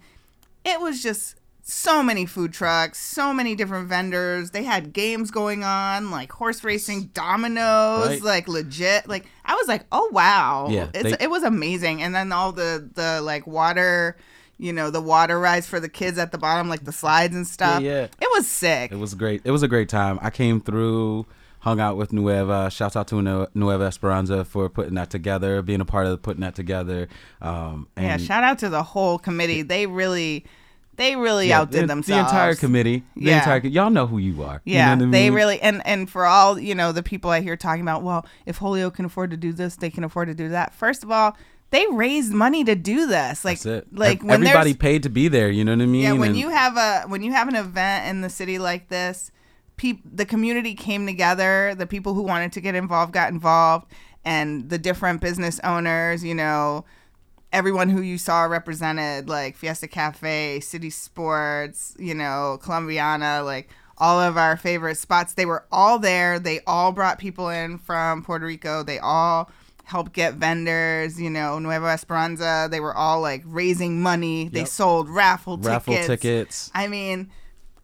it was just so many food trucks, so many different vendors. They had games going on, like horse racing, dominoes, Right. like legit. Like I was like, oh wow, Yeah, it's they- it was amazing. And then all the the like water. You know the water rides for the kids at the bottom, like the slides and stuff. yeah. It was sick. It was great. It was a great time. I came through, hung out with Nueva. Shout out to Nu- Nueva Esperanza for putting that together, being a part of putting that together. Um, and yeah, shout out to the whole committee. They really, they really yeah, outdid the, themselves. The entire committee. The Yeah. entire y'all know who you are. You Yeah, know what I they mean? really and and for all you know the people I hear talking about, well, if Holyoke can afford to do this, they can afford to do that. First of all, they raised money to do this. Like, That's it. like when everybody paid to be there. You know what I mean? yeah, when And- you have a when you have an event in the city like this, peop, the community came together. The people who wanted to get involved got involved, and the different business owners, you know. Everyone who you saw represented, like Fiesta Cafe, City Sports, you know, Columbiana, like all of our favorite spots, they were all there. They all brought people in from Puerto Rico. They all helped get vendors, you know, Nueva Esperanza. They were all like raising money. They Yep. sold raffle tickets. raffle tickets. I mean,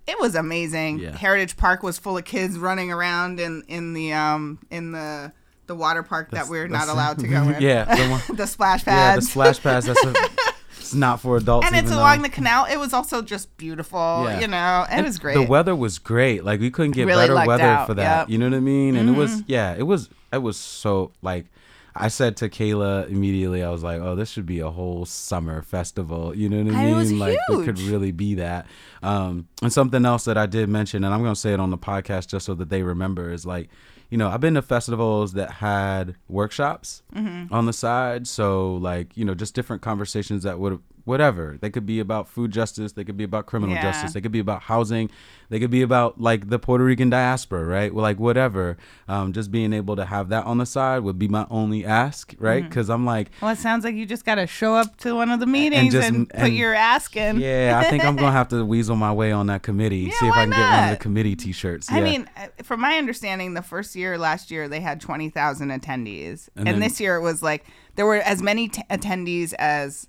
it was amazing. Yeah. Heritage Park was full of kids running around in in the um in the the water park that we're not allowed to go in. yeah, the one- the splash pad. yeah, the splash pads. That's a, it's not for adults. and it's along though- the canal. It was also just beautiful. Yeah. You know, it And was great. The weather was great. Like we couldn't get Really better weather out, for that. yep. Mm-hmm. You know what I mean? And it was yeah, it was it was so like I said to Kayla immediately, I was like, "Oh, this should be a whole summer festival." You know what I mean? it was like it could really be that. Um, and something else that I did mention, and I'm gonna say it on the podcast just so that they remember, is like, you know, I've been to festivals that had workshops Mm-hmm. on the side. So like, you know, just different conversations that would whatever. They could be about food justice. They could be about criminal Yeah. justice. They could be about housing. They could be about like the Puerto Rican diaspora, right? Well, like whatever. Um, just being able to have that on the side would be my only ask, right? Mm-hmm. Because I'm like, well, it sounds like you just got to show up to one of the meetings and, just- put and- your ask in. yeah, I think I'm gonna have to weasel my way on that committee. Yeah, see if I can get one of the not? committee T-shirts. I Yeah. mean, uh, from my understanding, the first year last year they had twenty thousand attendees, And and, then- this year it was like there were as many t- attendees as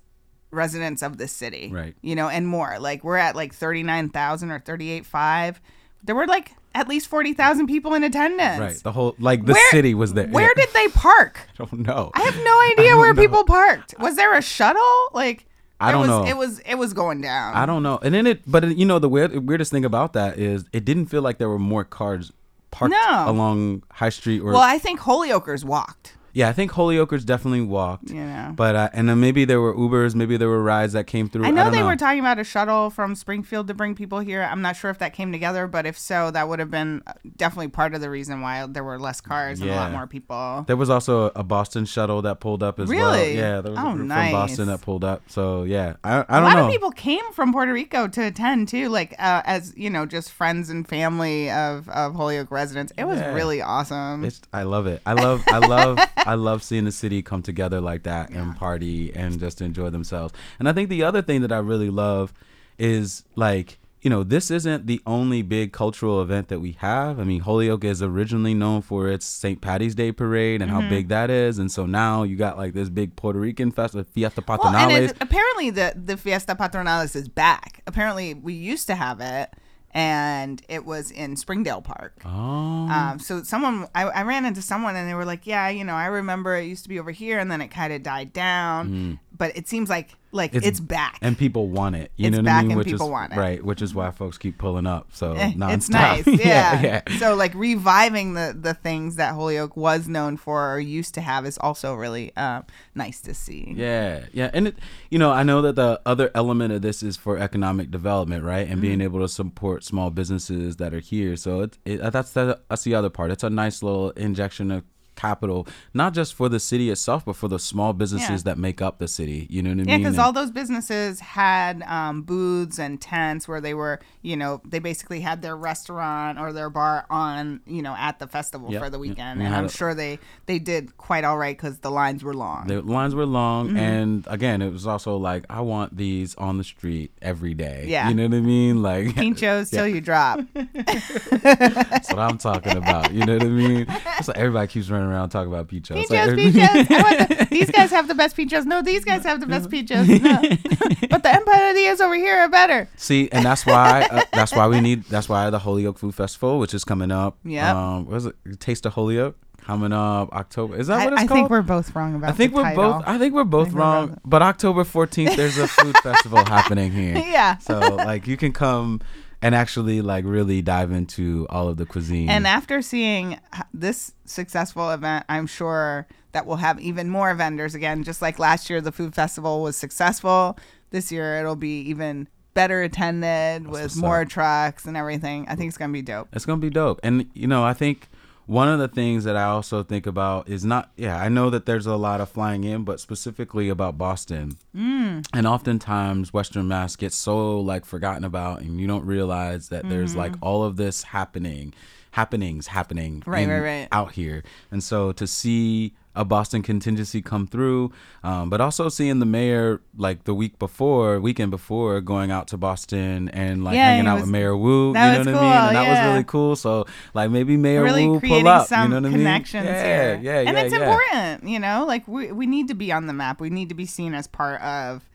residents of the city, Right. You know, and more. Like we're at like thirty nine thousand or thirty eight five. There were like at least forty thousand people in attendance. Right. The whole like the Where- city was there. Where Yeah. did they park? I don't know. I have no idea where know. people parked. Was there a shuttle? Like I it don't was, know. It was it was going down. I don't know. And then it, but you know, the weird, weirdest thing about that is it didn't feel like there were more cars parked No. along High Street or Well, I think Holyoakers walked. Yeah. I think Holyoakers definitely walked. You know. But uh, and then maybe there were Ubers, maybe there were rides that came through. I know don't they were talking about a shuttle from Springfield to bring people here. I'm not sure if that came together, but if so, that would have been uh, definitely part of the reason why there were less cars and a lot more people. There was also a Boston shuttle that pulled up as well. Really? Yeah, there was Oh, a group nice. from Boston that pulled up. So yeah, I, I don't know. A lot know. of people came from Puerto Rico to attend too, like uh, as you know, just friends and family of of Holyoke residents. It was Yeah. really awesome. It's, I love it. I love I love I love seeing the city come together like that and party and just enjoy themselves. And I think the other thing that I really love is like you know this isn't the only big cultural event that we have. I mean Holyoke is originally known for its St. Patty's Day parade and Mm-hmm. how big that is, and so now you got like this big Puerto Rican festival, Fiesta well, and Patronales. it's, apparently the the Fiesta Patronales is back. Apparently, we used to have it, and it was in Springdale Park. oh, Um, so someone, I, I ran into someone and they were like, yeah, you know, I remember it used to be over here and then it kind of died down, but it seems like, like it's, back. Mm. and people want it. You It's know what back I mean? and Which people is want it. right, which is why folks keep pulling up. So Eh, nonstop. it's nice. Yeah. yeah. So like reviving the, the things that Holyoke was known for or used to have is also really, uh, nice to see. Yeah, yeah, and it, you know, I know that the other element of this is for economic development, right, and Mm-hmm. being able to support small businesses that are here. So it, it that's the that's the other part. It's a nice little injection of capital, not just for the city itself, but for the small businesses Yeah. that make up the city. You know what I Yeah, mean? Yeah, because all those businesses had um, booths and tents where they were, you know, they basically had their restaurant or their bar on, you know, at the festival Yep, for the yep. weekend, And and I'm a- sure they they did quite all right because the lines were long. the lines were long, Mm-hmm. and again, it was also like I want these on the street every day. Yeah. you know what I mean? Like Pinchos till you drop. that's what I'm talking about. You know what I mean? Like everybody keeps running around talking about. Pinchos, pinchos. I want the, these guys have the best pinchos. No, these guys have the best pinchos. No. but the Empire Diaz over here are better. See, and that's why uh, that's why we need that's why the Holyoke Food Festival, which is coming up. Yeah. Um, what is it? Taste of Holyoke coming up October. Is that I, what it's I called? I think we're both wrong about I think we're title. both. I think we're both think we're wrong. both- But October fourteenth, there's a food festival happening here. Yeah. So like you can come and actually like really dive into all of the cuisine. And after seeing this successful event, I'm sure that we'll have even more vendors again. Just like last year, the food festival was successful. This year, it'll be even better attended with more up. trucks and everything. I think it's gonna be dope. It's gonna be dope. And you know, I think one of the things that I also think about is not yeah, I know that there's a lot of flying in, but specifically about Boston. Mm. And oftentimes Western Mass gets so like forgotten about and you don't realize that there's like all of this happening happenings happening Right, in- right, right. out here. And so to see a Boston contingency come through, um, but also seeing the mayor like the week before, weekend before, going out to Boston and like Yeah, hanging out was- with Mayor Wu. that you know was what I mean? cool, And that yeah. was really cool. So like maybe Mayor really Wu pull up. some you know what connections I mean? here. Yeah, yeah, and yeah, it's yeah. important, you know. Like we we need to be on the map. We need to be seen as part of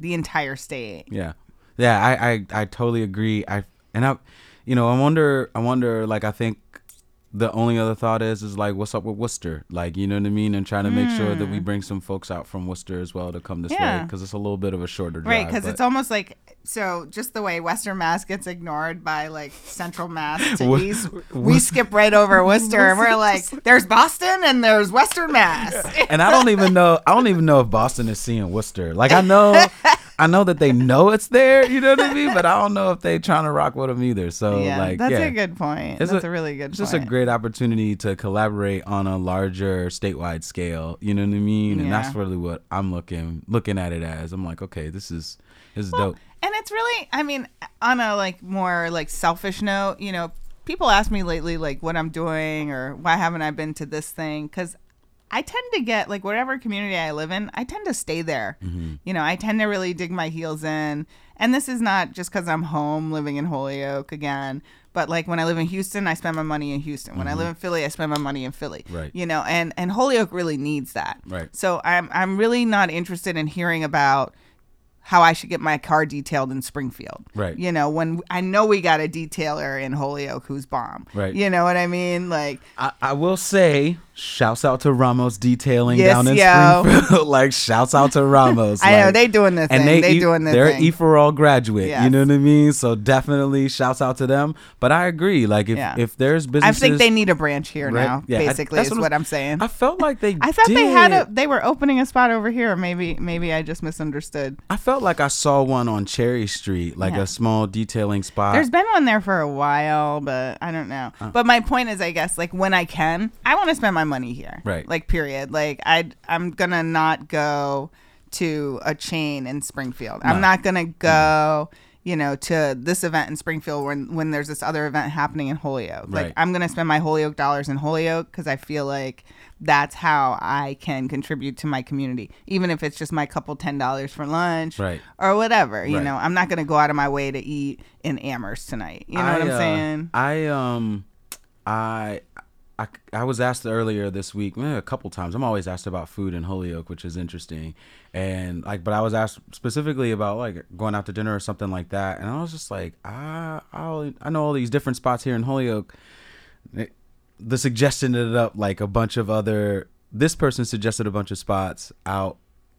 the entire state. Yeah, yeah. I, I, I totally agree. I and I, you know, I wonder, I wonder. Like, I think the only other thought is, is like, what's up with Worcester? Like, you know what I mean? And trying to make sure that we bring some folks out from Worcester as well to come this way Hmm. Because it's a little bit of a shorter drive. Right, because it's almost like so. Just the way Western Mass gets ignored by like Central Mass to East, we skip right over Worcester, and we're like, "There's Boston and there's Western Mass." and I don't even know. I don't even know if Boston is seeing Worcester. Like I know, I know that they know it's there. You know what I mean? But I don't know if they trying to rock with them either. So yeah, like, that's yeah. a good point. It's that's a, really good. It's just a great opportunity to collaborate on a larger statewide scale. You know what I mean? And that's really what I'm looking looking at it as. I'm like, okay, this is this is dope. And it's really, I mean, on a like more like selfish note, you know, people ask me lately like what I'm doing or why haven't I been to this thing because I tend to get like whatever community I live in, I tend to stay there. Mm-hmm. You know, I tend to really dig my heels in. And this is not just because I'm home living in Holyoke again, but like when I live in Houston, I spend my money in Houston. When I mm-hmm. live in Philly, I spend my money in Philly. Right. You know, and and Holyoke really needs that. Right. So I'm I'm really not interested in hearing about how I should get my car detailed in Springfield. Right. You know, when I know we got a detailer in Holyoke who's bomb. Right. You know what I mean? Like, I, I will say, shouts out to Ramos Detailing Yes, down in yo. Springfield. like, shouts out to Ramos. I know they doing their thing. and they, they, e- doing this. they're thing. E for all graduate. Yes. You know what I mean? So definitely shouts out to them. But I agree. Like if Yeah. if there's businesses, I think they need a branch here Right. now. Yeah, basically, that's is what what I'm- I'm saying. I felt like they. I thought they had a. They were opening a spot over here. Maybe, maybe I just misunderstood. I felt like I saw one on Cherry Street, like Yeah. a small detailing spot. There's been one there for a while, but I don't know. Uh. But my point is, I guess, like when I can, I want to spend my money here. Right. Like, period. Like, I, I'm gonna not go to a chain in Springfield. No. I'm not gonna go. You know, to this event in Springfield when when there's this other event happening in Holyoke. Like Right. I'm gonna spend my Holyoke dollars in Holyoke because I feel like that's how I can contribute to my community, even if it's just my couple ten dollars for lunch, Right. or whatever. You Right. know, I'm not gonna go out of my way to eat in Amherst tonight. You know what I'm uh, saying? I um, I. I, I was asked earlier this week eh, a couple times. I'm always asked about food in Holyoke, which is interesting, and like, but I was asked specifically about like going out to dinner or something like that, and I was just like, I I I know all these different spots here in Holyoke. It- the suggestion ended up like a bunch of other. This person suggested a bunch of spots out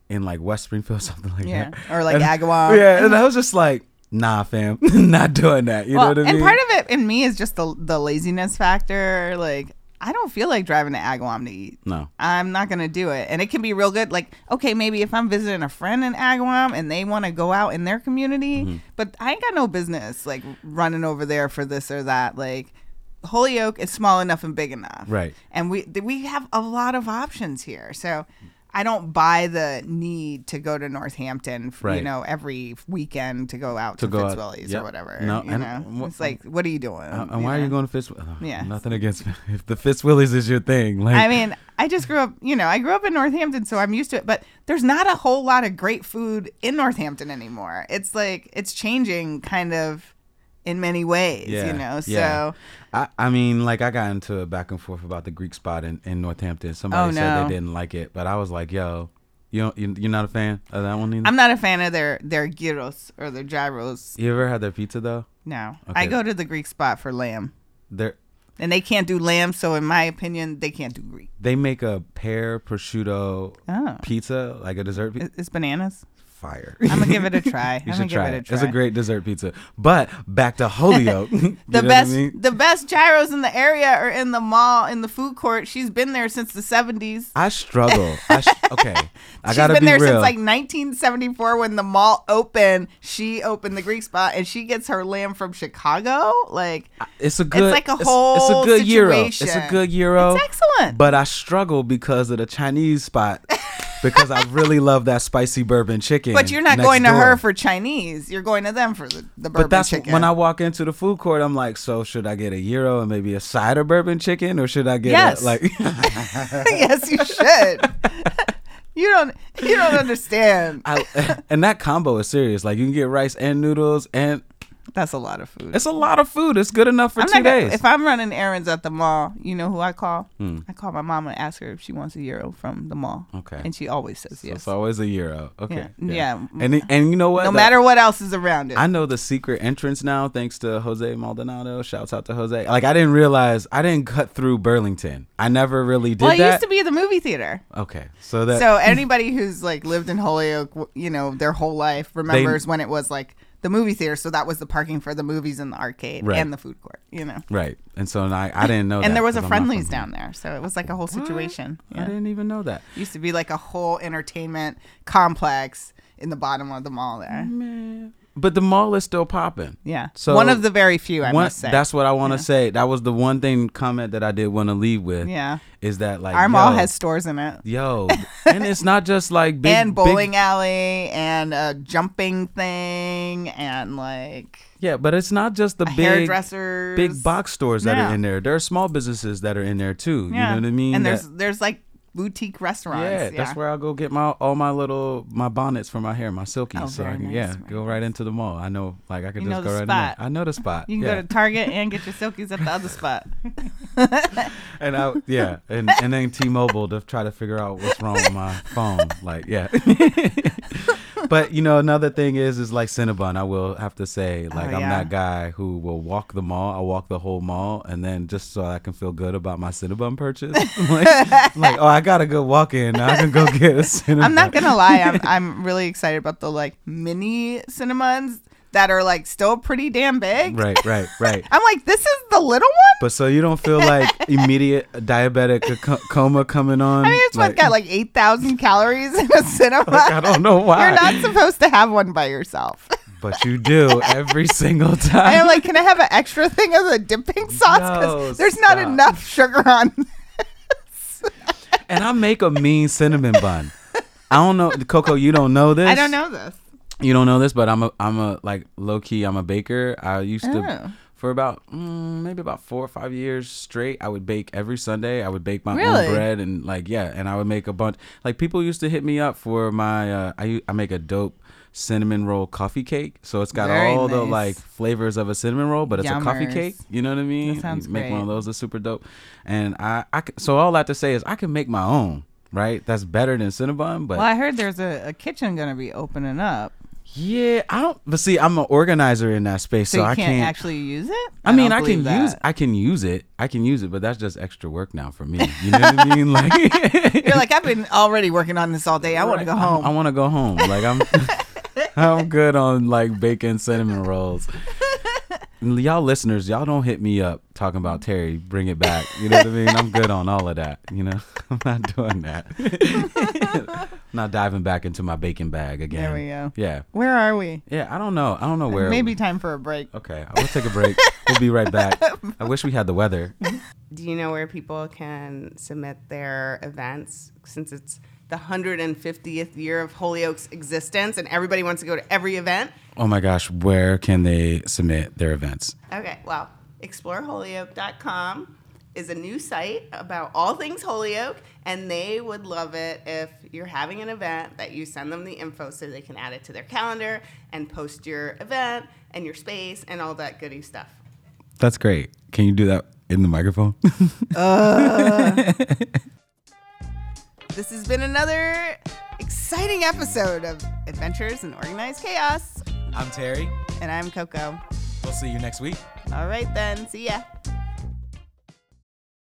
in like West Springfield, something like Yeah. that, Or, like, And- Agawam. Yeah, and I was just like, nah, fam, not doing that. You well, know what I mean? and part of it in me is just the the laziness factor. Like I don't feel like driving to Agawam to eat. no, I'm not gonna do it, and it can be real good. Like, okay, maybe if I'm visiting a friend in Agawam and they want to go out in their community, Mm-hmm. but I ain't got no business like running over there for this or that. Like, Holyoke is small enough and big enough, Right. And we we have a lot of options here, so. I don't buy the need to go to Northampton, f- you know, every weekend to go out To to, go out- Fitzwilly's yep. or whatever. No, you know, it's like, what are you doing? Uh, and why are you going to Fitzwilly's? Yeah. nothing against if the Fitzwilly's is your thing. Like, I mean, I just grew up, you know, I grew up in Northampton, so I'm used to it. But there's not a whole lot of great food in Northampton anymore. It's like it's changing kind of in many ways, you know. yeah. So I, I mean, like I got into a back and forth about the Greek spot in, in Northampton. Somebody Oh, said no. they didn't like it, but I was like, yo, you don't, you, you're not a fan of that one either. I'm not a fan of their their gyros or their gyros. you ever had their pizza though? No, Okay. I go to the Greek spot for lamb, They're and they can't do lamb. So in my opinion, they can't do Greek. they make a pear prosciutto Oh, pizza, like a dessert pizza. It's bananas. Fire. I'm gonna give it a try. You I'm should gonna try give it. a It's a great dessert pizza. But back to Holyoke. The what I best, mean? the best gyros in the area are in the mall, in the food court. She's been there since the 70s. I struggle. I sh- okay, I She's gotta been be there real. since like 1974 when the mall opened. She opened the Greek spot, and she gets her lamb from Chicago. Like it's a good. It's like a it's, whole It's a good gyro. It's a good gyro. it's excellent. But I struggle because of the Chinese spot. Because I really love that spicy bourbon chicken. But you're not going to door. her for Chinese. You're going to them for the, the bourbon chicken. But that's chicken. when I walk into the food court. I'm like, so should I get a gyro and maybe a side of bourbon chicken, or should I get Yes. a, like? yes, you should. you don't. You don't understand. I, and that combo is serious. Like you can get rice and noodles, and That's a lot of food. it's a lot of food. It's good enough for I'm two not gonna- days. If I'm running errands at the mall, you know who I call? Hmm. I call my mom and ask her if she wants a gyro from the mall. Okay. And she always says So yes. it's always a gyro. Okay. Yeah. Yeah. And and you know what? no The- matter what else is around it. I know the secret entrance now, thanks to Jose Maldonado. Shouts out to Jose. Like I didn't realize I didn't cut through Burlington. I never really did well, it that. used to be the movie theater. okay, so that so anybody who's like lived in Holyoke, you know, their whole life remembers when it was like the movie theater. So that was the parking for the movies in the arcade Right. and the food court. You know. right, and so I I didn't know. that And there was a Friendly's down there, so it was like a whole situation. I didn't even know that. Used to be like a whole entertainment complex in the bottom of the mall there. Man, but the mall is still popping. Yeah. So one of the very few, I One- must say. That's what I want to Yeah. say. That was the one thing comment that I did want to leave with. yeah. Is that like Our mall has stores in it. yo, and it's not just like big and big- bowling alley and a jumping thing and like yeah, but it's not just the big hairdressers. big box stores that Yeah. are in there. There are small businesses that are in there too. Yeah. You know what I mean? And That- there's there's like boutique restaurants. yeah, Yeah, that's where I'll go get my all my little my bonnets for my hair, my silkies. Oh, so I can nice, yeah, go right into the mall. I know, like I could You just go the right spot. in there. I know the spot. You can yeah. go to Target and get your silkies at the other spot. and I yeah, and and then T-Mobile to try to figure out what's wrong with my phone. Like yeah, but you know, another thing is, is like Cinnabon. I will have to say, oh, like, I'm yeah. that guy who will walk the mall. I'll walk the whole mall, and then just so I can feel good about my Cinnabon purchase, like, like, oh, I got a good walk in. Now I can go get a Cinnabon. I'm not gonna lie, I'm I'm really excited about the like mini cinnamons that are like still pretty damn big. Right, right, right. I'm like, this is the little one. But so you don't feel like immediate diabetic co- coma coming on? I mean, it's what got like eight thousand calories in a cinnamon. like, I don't know why. You're not supposed to have one by yourself. but you do every single time. And I'm like, can I have an extra thing of the dipping sauce? No, Because there's not enough sugar on. and I make a mean cinnamon bun. I don't know, Koco. You don't know this. I don't know this. You don't know this, but I'm a I'm a like low key. I'm a baker. I used Oh. to for about mm, maybe about four or five years straight. I would bake every Sunday. I would bake my Really? own bread and like yeah, and I would make a bunch. Like people used to hit me up for my. Uh, I I make a dope cinnamon roll coffee cake. So it's got Very all the like flavors of a cinnamon roll, but it's a coffee cake. You know what I mean? That sounds You make one of those. That's super dope. And I I so all I have to say is I can make my own. Right, that's better than Cinnabon, but Well, I heard there's a, a kitchen gonna be opening up, yeah, I don't. But see, I'm an organizer in that space, so, so, you I can't, can't. actually use it. I mean, I can believe use. I can use it. I can use it, but that's just extra work now for me. You know what I mean? Like, You're like, I've been already working on this all day. I want to go home. I, want to go home. Like I'm. I'm good on like bacon cinnamon rolls. And y'all listeners, y'all don't hit me up talking about Terry. Bring it back. You know what I mean? I'm good on all of that. You know, I'm not doing that. not diving back into my bacon bag again. There we go. Yeah, Where are we? yeah. I don't know. I don't know where. Maybe time for a break. Okay, I will take a break. we'll be right back. I wish we had the weather. Do you know where people can submit their events since it's the 150th year of Holyoke's existence and everybody wants to go to every event? Oh my gosh, where can they submit their events? Okay, well, exploreholyoke.com is a new site about all things Holyoke, and they would love it if you're having an event that you send them the info so they can add it to their calendar and post your event and your space and all that goody stuff. That's great. Can you do that in the microphone? Uh. This has been another exciting episode of Adventures in Organized Chaos. I'm Terry. And I'm Koco. We'll see you next week. All right, then. See ya.